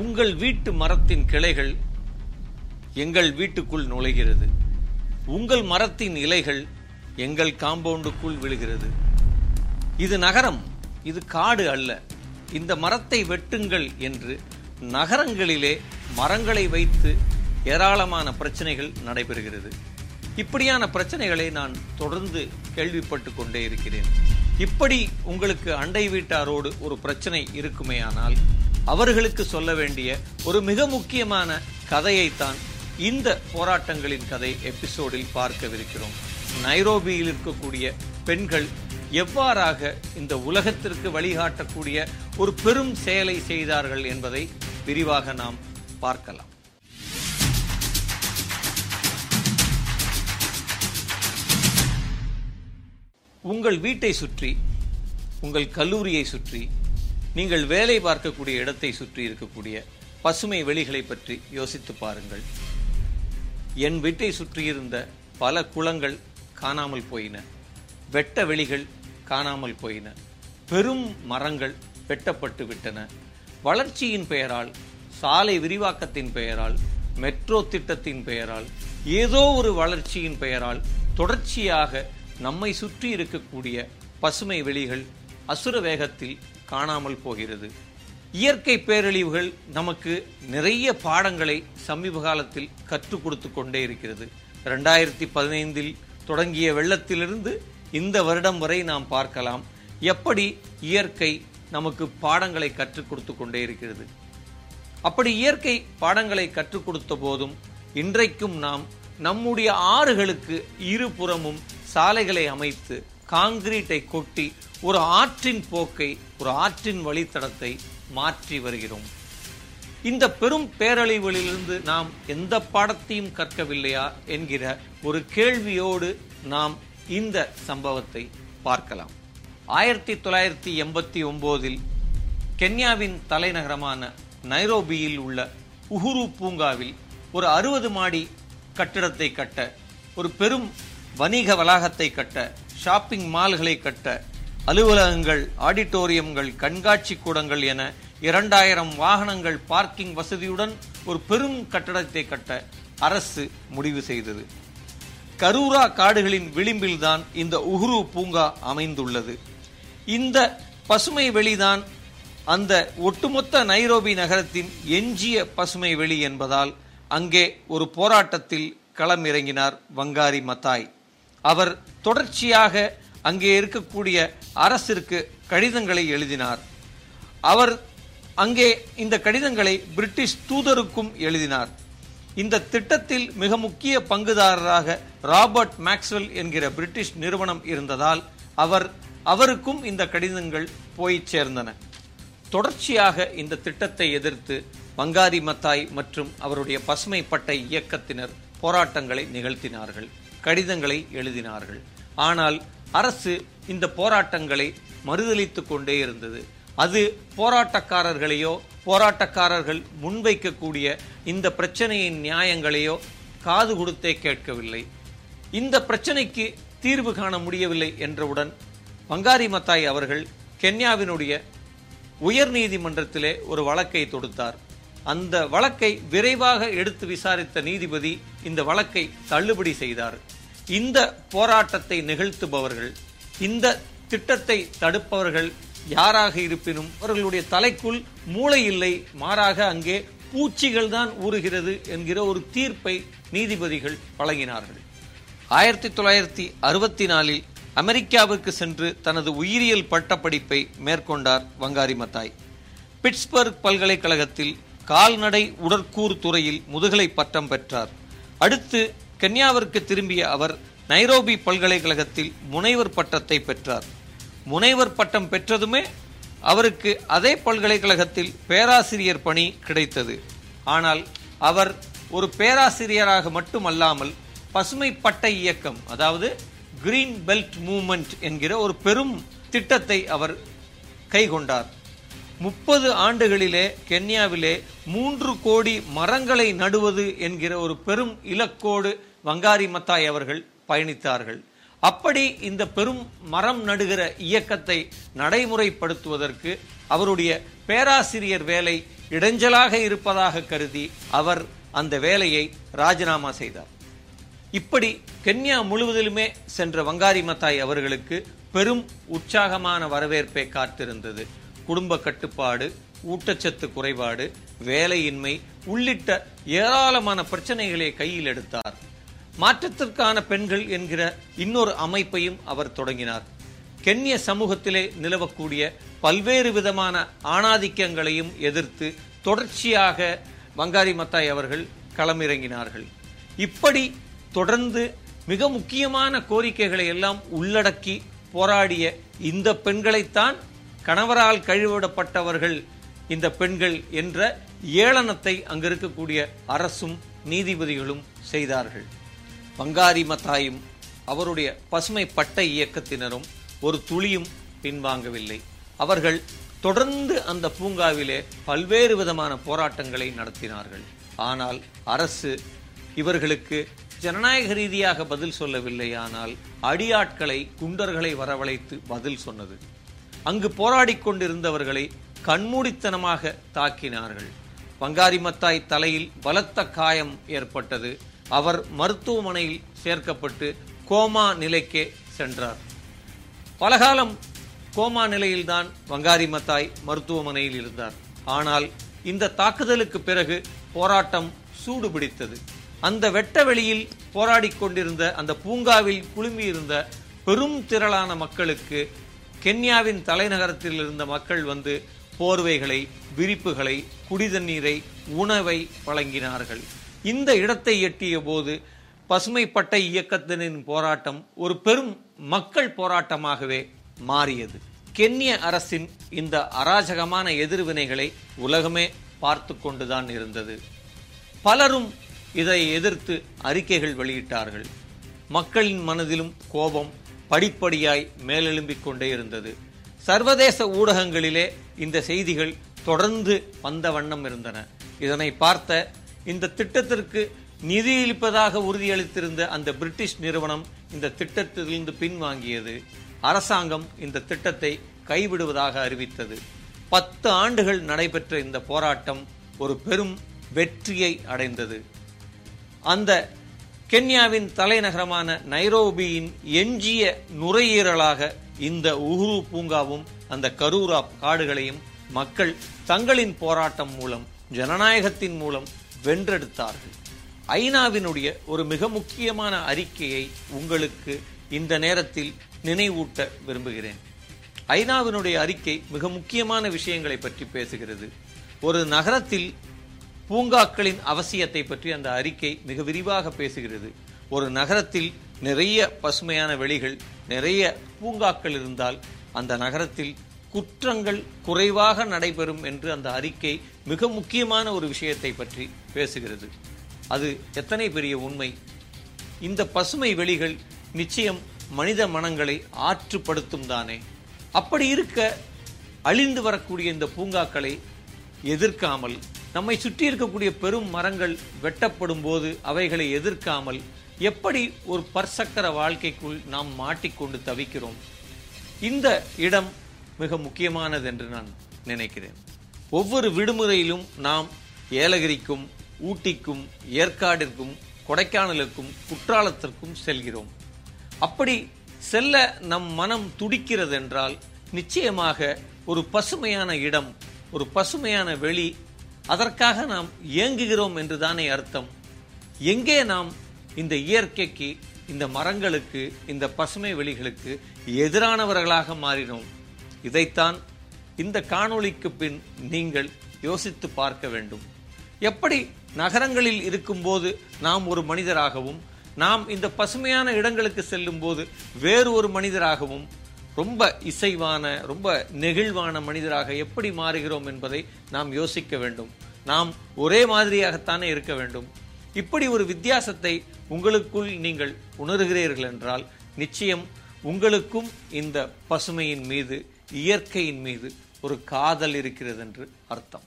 உங்கள் வீட்டு மரத்தின் கிளைகள் எங்கள் வீட்டுக்குள் நுழைகிறது. உங்கள் மரத்தின் இலைகள் எங்கள் காம்பவுண்டுக்குள் விழுகிறது. இது நகரம் இது காடு அல்ல. இந்த மரத்தை வெட்டுங்கள் என்று நகரங்களிலே மரங்களை வைத்து ஏராளமான பிரச்சனைகள் நடைபெறுகிறது. இப்படியான பிரச்சனைகளை நான் தொடர்ந்து கேள்விப்பட்டு கொண்டே இருக்கிறேன். இப்படி உங்களுக்கு அண்டை வீட்டாரோடு ஒரு பிரச்சனை இருக்குமேயானால் அவர்களுக்கு சொல்ல வேண்டிய ஒரு மிக முக்கியமான கதையைத்தான் இந்த போராட்டங்களின் கதை எபிசோடில் பார்க்கவிருக்கிறோம். நைரோபியில் இருக்கக்கூடிய பெண்கள் எவ்வாறாக இந்த உலகத்திற்கு வழிகாட்டக்கூடிய ஒரு பெரும் செயலை செய்தார்கள் என்பதை விரிவாக நாம் பார்க்கலாம். உங்கள் வீட்டை சுற்றி உங்கள் கல்லூரியை சுற்றி நீங்கள் வேலை பார்க்கக்கூடிய இடத்தை சுற்றி இருக்கக்கூடிய பசுமை வெளிகளை பற்றி யோசித்து பாருங்கள். என் வீட்டை சுற்றியிருந்த பல குளங்கள் காணாமல் போயின. வெட்ட வெளிகள் காணாமல் போயின. பெரும் மரங்கள் வெட்டப்பட்டு விட்டன. வளர்ச்சியின் பெயரால் சாலை விரிவாக்கத்தின் பெயரால் மெட்ரோ திட்டத்தின் பெயரால் ஏதோ ஒரு வளர்ச்சியின் பெயரால் தொடர்ச்சியாக நம்மை சுற்றி இருக்கக்கூடிய பசுமை வெளிகள் அசுர வேகத்தில் காணாமல் போகிறது. இயற்கை பேரழிவுகள் நமக்கு நிறைய பாடங்களை சமீப காலத்தில் கற்றுக் கொடுத்து கொண்டே இருக்கிறது. ரெண்டாயிரத்தி பதினைந்தில் தொடங்கிய வெள்ளத்திலிருந்து இந்த வருடம் வரை நாம் பார்க்கலாம் எப்படி இயற்கை நமக்கு பாடங்களை கற்றுக் கொடுத்து கொண்டே இருக்கிறது. அப்படி இயற்கை பாடங்களை கற்றுக் கொடுத்த போதும் இன்றைக்கும் நாம் நம்முடைய ஆறுகளுக்கு இருபுறமும் சாலைகளை அமைத்து காங்கிரீட்டை கொட்டி ஒரு ஆற்றின் போக்கை ஒரு ஆற்றின் வழித்தடத்தை மாற்றி வருகிறோம். இந்த பெரும் பேரழிவுகளிலிருந்து நாம் எந்த பாடத்தையும் கற்கவில்லையா என்கிற ஒரு கேள்வியோடு நாம் இந்த சம்பவத்தை பார்க்கலாம். ஆயிரத்தி தொள்ளாயிரத்தி எண்பத்தி ஒன்பதில் கென்யாவின் தலைநகரமான நைரோபியில் உள்ள உஹுரு பூங்காவில் ஒரு அறுபது மாடி கட்டிடத்தை கட்ட ஒரு பெரும் வணிக வளாகத்தை கட்ட ஷாப்பிங் மால்களை கட்ட அலுவலகங்கள் ஆடிட்டோரியம்கள் கண்காட்சி கூடங்கள் என இரண்டாயிரம் வாகனங்கள் பார்க்கிங் வசதியுடன் ஒரு பெரும் கட்டடத்தை கட்ட அரசு முடிவு செய்தது. கரூரா காடுகளின் விளிம்பில்தான் இந்த உஹுரு பூங்கா அமைந்துள்ளது. இந்த பசுமை வெளிதான் அந்த ஒட்டுமொத்த நைரோபி நகரத்தின் எஞ்சிய பசுமை வெளி என்பதால் அங்கே ஒரு போராட்டத்தில் களமிறங்கினார் வங்காரி மத்தாய். அவர் தொடர்ச்சியாக அங்கே இருக்கக்கூடிய அரசிற்கு கடிதங்களை எழுதினார். அவர் அங்கே இந்த கடிதங்களை பிரிட்டிஷ் தூதருக்கும் எழுதினார். இந்த திட்டத்தில் மிக முக்கிய பங்குதாரராக ராபர்ட் மேக்ஸ்வெல் என்கிற பிரிட்டிஷ் நிறுவனம் இருந்ததால் அவர் அவருக்கும் இந்த கடிதங்கள் போய் சேர்ந்தன. தொடர்ச்சியாக இந்த திட்டத்தை எதிர்த்து வங்காரி மத்தாய் மற்றும் அவருடைய பசுமை பட்டை இயக்கத்தினர் போராட்டங்களை நிகழ்த்தினார்கள். கடிதங்களை எழுதினார்கள். ஆனால் அரசு இந்த போராட்டங்களை மறுதளித்து கொண்டே இருந்தது. அது போராட்டக்காரர்களையோ போராட்டக்காரர்கள் முன்வைக்கக்கூடிய இந்த பிரச்சனையின் நியாயங்களையோ காது கொடுத்தே கேட்கவில்லை. இந்த பிரச்சனைக்கு தீர்வு காண முடியவில்லை என்றவுடன் வங்காரி மத்தாய் அவர்கள் கென்யாவினுடைய உயர் நீதிமன்றத்திலே ஒரு வழக்கை தொடுத்தார். அந்த வழக்கை விரைவாக எடுத்து விசாரித்த நீதிபதி இந்த வழக்கை தள்ளுபடி செய்தார். இந்த போராட்டத்தை நிகழ்த்துபவர்கள் இந்த திட்டத்தை தடுப்பவர்கள் யாராக இருப்பினும் அவர்களுடைய தலைக்குள் மூளை இல்லை மாறாக அங்கே பூச்சிகள் தான் ஊறுகிறது என்கிற ஒரு தீர்ப்பை நீதிபதிகள் வழங்கினார்கள். ஆயிரத்தி தொள்ளாயிரத்தி அறுபத்தி நாலில் அமெரிக்காவுக்கு சென்று தனது உயிரியல் பட்டப்படிப்பை மேற்கொண்டார் வங்காரி மத்தாய். பிட்ஸ்பர்க் பல்கலைக்கழகத்தில் கால்நடை உடற்கூறு துறையில் முதுகலை பட்டம் பெற்றார். அடுத்து கென்யாவிற்கு திரும்பிய அவர் நைரோபி பல்கலைக்கழகத்தில் முனைவர் பட்டத்தை பெற்றார். முனைவர் பட்டம் பெற்றதுமே அவருக்கு அதே பல்கலைக்கழகத்தில் பேராசிரியர் பணி கிடைத்தது. ஆனால் அவர் ஒரு பேராசிரியராக மட்டுமல்லாமல் பசுமை பட்டை இயக்கம் அதாவது கிரீன் பெல்ட் மூமெண்ட் என்கிற ஒரு பெரும் திட்டத்தை அவர் கைகொண்டார். முப்பது ஆண்டுகளிலே கென்யாவிலே மூன்று கோடி மரங்களை நடுவது என்கிற ஒரு பெரும் இலக்கோடு வங்காரி மத்தாய் அவர்கள் பயணித்தார்கள். அப்படி இந்த பெரும் மரம் நடுகிற இயக்கத்தை நடைமுறைப்படுத்துவதற்கு அவருடைய பேராசிரியர் வேலை இடைஞ்சலாக இருப்பதாக கருதி அவர் அந்த வேலையை ராஜினாமா செய்தார். இப்படி கென்யா முழுவதிலுமே சென்ற வங்காரி மத்தாய் அவர்களுக்கு பெரும் உற்சாகமான வரவேற்பை காத்திருந்தது. குடும்ப கட்டுப்பாடு ஊட்டச்சத்து குறைபாடு வேலையின்மை உள்ளிட்ட ஏராளமான பிரச்சனைகளை கையில் எடுத்தார். மாற்றத்திற்கான பெண்கள் என்கிற இன்னொரு அமைப்பையும் அவர் தொடங்கினார். கென்ய சமூகத்திலே நிலவக்கூடிய பல்வேறு விதமான ஆணாதிக்கங்களையும் எதிர்த்து தொடர்ச்சியாக வங்காரி மத்தாய் அவர்கள் களமிறங்கினார்கள். இப்படி தொடர்ந்து மிக முக்கியமான கோரிக்கைகளை எல்லாம் உள்ளடக்கி போராடிய இந்த பெண்களைத்தான் கணவரால் கழிவிடப்பட்டவர்கள் இந்த பெண்கள் என்ற ஏளனத்தை அங்கு இருக்கக்கூடிய அரசும் நீதிபதிகளும் செய்தார்கள். வங்காரி மத்தாயும் அவருடைய பசுமை பட்டை இயக்கத்தினரும் ஒரு துளியும் பின்வாங்கவில்லை. அவர்கள் தொடர்ந்து அந்த பூங்காவிலே பல்வேறு விதமான போராட்டங்களை நடத்தினார்கள். ஆனால் அரசு இவர்களுக்கு ஜனநாயக ரீதியாக பதில் சொல்லவில்லை. ஆனால் அடியாட்களை குண்டர்களை வரவழைத்து பதில் சொன்னது. அங்கு போராடிக் கொண்டிருந்தவர்களை கண்மூடித்தனமாக தாக்கினார்கள். வங்காரி மத்தாய் தலையில் பலத்த காயம் ஏற்பட்டது. அவர் மருத்துவமனையில் சேர்க்கப்பட்டு கோமா நிலைக்கே சென்றார். பலகாலம் கோமா நிலையில்தான் வங்காரி மத்தாய் மருத்துவமனையில் இருந்தார். ஆனால் இந்த தாக்குதலுக்கு பிறகு போராட்டம் சூடு பிடித்தது அந்த வெட்ட வெளியில் போராடி கொண்டிருந்த அந்த பூங்காவில் குழுமியிருந்த பெரும் திரளான மக்களுக்கு கென்யாவின் தலைநகரத்தில் இருந்த மக்கள் வந்து போர்வைகளை விரிப்புகளை குடிதண்ணீரை உணவை வழங்கினார்கள். இந்த இடத்தை எட்டிய போது பசுமை பட்டை இயக்கத்தினின் போராட்டம் ஒரு பெரும் மக்கள் போராட்டமாகவே மாறியது. கென்ய அரசின் இந்த அராஜகமான எதிர்வினைகளை உலகமே பார்த்து கொண்டுதான் இருந்தது. பலரும் இதை எதிர்த்து அறிக்கைகள் வெளியிட்டார்கள். மக்களின் மனதிலும் கோபம் படிப்படியாய் மேலெழும்பிக் கொண்டே இருந்தது. சர்வதேச ஊடகங்களிலே இந்த செய்திகள் தொடர்ந்து வந்த வண்ணம் இருந்தன. இதனை பார்த்த இந்த திட்டத்திற்கு நிதியளிப்பதாக உறுதியளித்திருந்த அந்த பிரிட்டிஷ் நிறுவனம் இந்த திட்டத்திலிருந்து பின்வாங்கியது. அரசாங்கம் இந்த திட்டத்தை கைவிடுவதாக அறிவித்தது. பத்து ஆண்டுகள் நடைபெற்ற இந்த போராட்டம் ஒரு பெரும் வெற்றியை அடைந்தது. அந்த கென்யாவின் தலைநகரமான நைரோபியின் எஞ்சிய நுரையீரலாக இந்த உஹுரு பூங்காவும் அந்த கரூரா காடுகளையும் மக்கள் தங்களின் போராட்டம் மூலம் ஜனநாயகத்தின் மூலம் வென்றெடுத்தார்கள். ஐநாவினுடைய ஒரு மிக முக்கியமான அறிக்கையை உங்களுக்கு இந்த நேரத்தில் நினைவூட்ட விரும்புகிறேன். ஐநாவினுடைய அறிக்கை மிக முக்கியமான விஷயங்களை பற்றி பேசுகிறது. ஒரு நகரத்தில் பூங்காக்களின் அவசியத்தை பற்றி அந்த அறிக்கை மிக விரிவாக பேசுகிறது. ஒரு நகரத்தில் நிறைய பசுமையான வெளிகள் நிறைய பூங்காக்கள் இருந்தால் அந்த நகரத்தில் குற்றங்கள் குறைவாக நடைபெறும் என்று அந்த அறிக்கை மிக முக்கியமான ஒரு விஷயத்தை பற்றி பேசுகிறது. அது எத்தனை பெரிய உண்மை? இந்த பசுமை வெளிகள் நிச்சயம் மனித மனங்களை ஆற்றுப்படுத்தும் தானே. அப்படி இருக்க அழிந்து வரக்கூடிய இந்த பூங்காக்களை எதிர்க்காமல் நம்மை சுற்றி இருக்கக்கூடிய பெரும் மரங்கள் வெட்டப்படும் போது அவைகளை எதிர்க்காமல் எப்படி ஒரு பற்சக்கர வாழ்க்கைக்குள் நாம் மாட்டிக்கொண்டு தவிக்கிறோம்? இந்த இடம் மிக முக்கியமானது என்று நான் நினைக்கிறேன். ஒவ்வொரு விடுமுறையிலும் நாம் ஏலகிரிக்கும் ஊட்டிக்கும் ஏற்காடிற்கும் கொடைக்கானலுக்கும் குற்றாலத்திற்கும் செல்கிறோம். அப்படி செல்ல நம் மனம் துடிக்கிறது என்றால் நிச்சயமாக ஒரு பசுமையான இடம் ஒரு பசுமையான வெளி அதற்காக நாம் இயங்குகிறோம் என்று தானே அர்த்தம். எங்கே நாம் இந்த இயற்கைக்கு இந்த மரங்களுக்கு இந்த பசுமை வெளிகளுக்கு எதிரானவர்களாக மாறினோம்? இதைத்தான் இந்த காணொளிக்கு பின் நீங்கள் யோசித்து பார்க்க வேண்டும். எப்படி நகரங்களில் இருக்கும்போது நாம் ஒரு மனிதராகவும் நாம் இந்த பசுமையான இடங்களுக்கு செல்லும் போது வேறு ஒரு மனிதராகவும் ரொம்ப இசைவான ரொம்ப நெகிழ்வான மனிதராக எப்படி மாறுகிறோம் என்பதை நாம் யோசிக்க வேண்டும். நாம் ஒரே மாதிரியாகத்தானே இருக்க வேண்டும். இப்படி ஒரு வித்தியாசத்தை உங்களுக்குள் நீங்கள் உணர்கிறீர்கள் என்றால் நிச்சயம் உங்களுக்கும் இந்த பசுமையின் மீது இயற்கையின் மீது ஒரு காதல் இருக்கிறது என்று அர்த்தம்.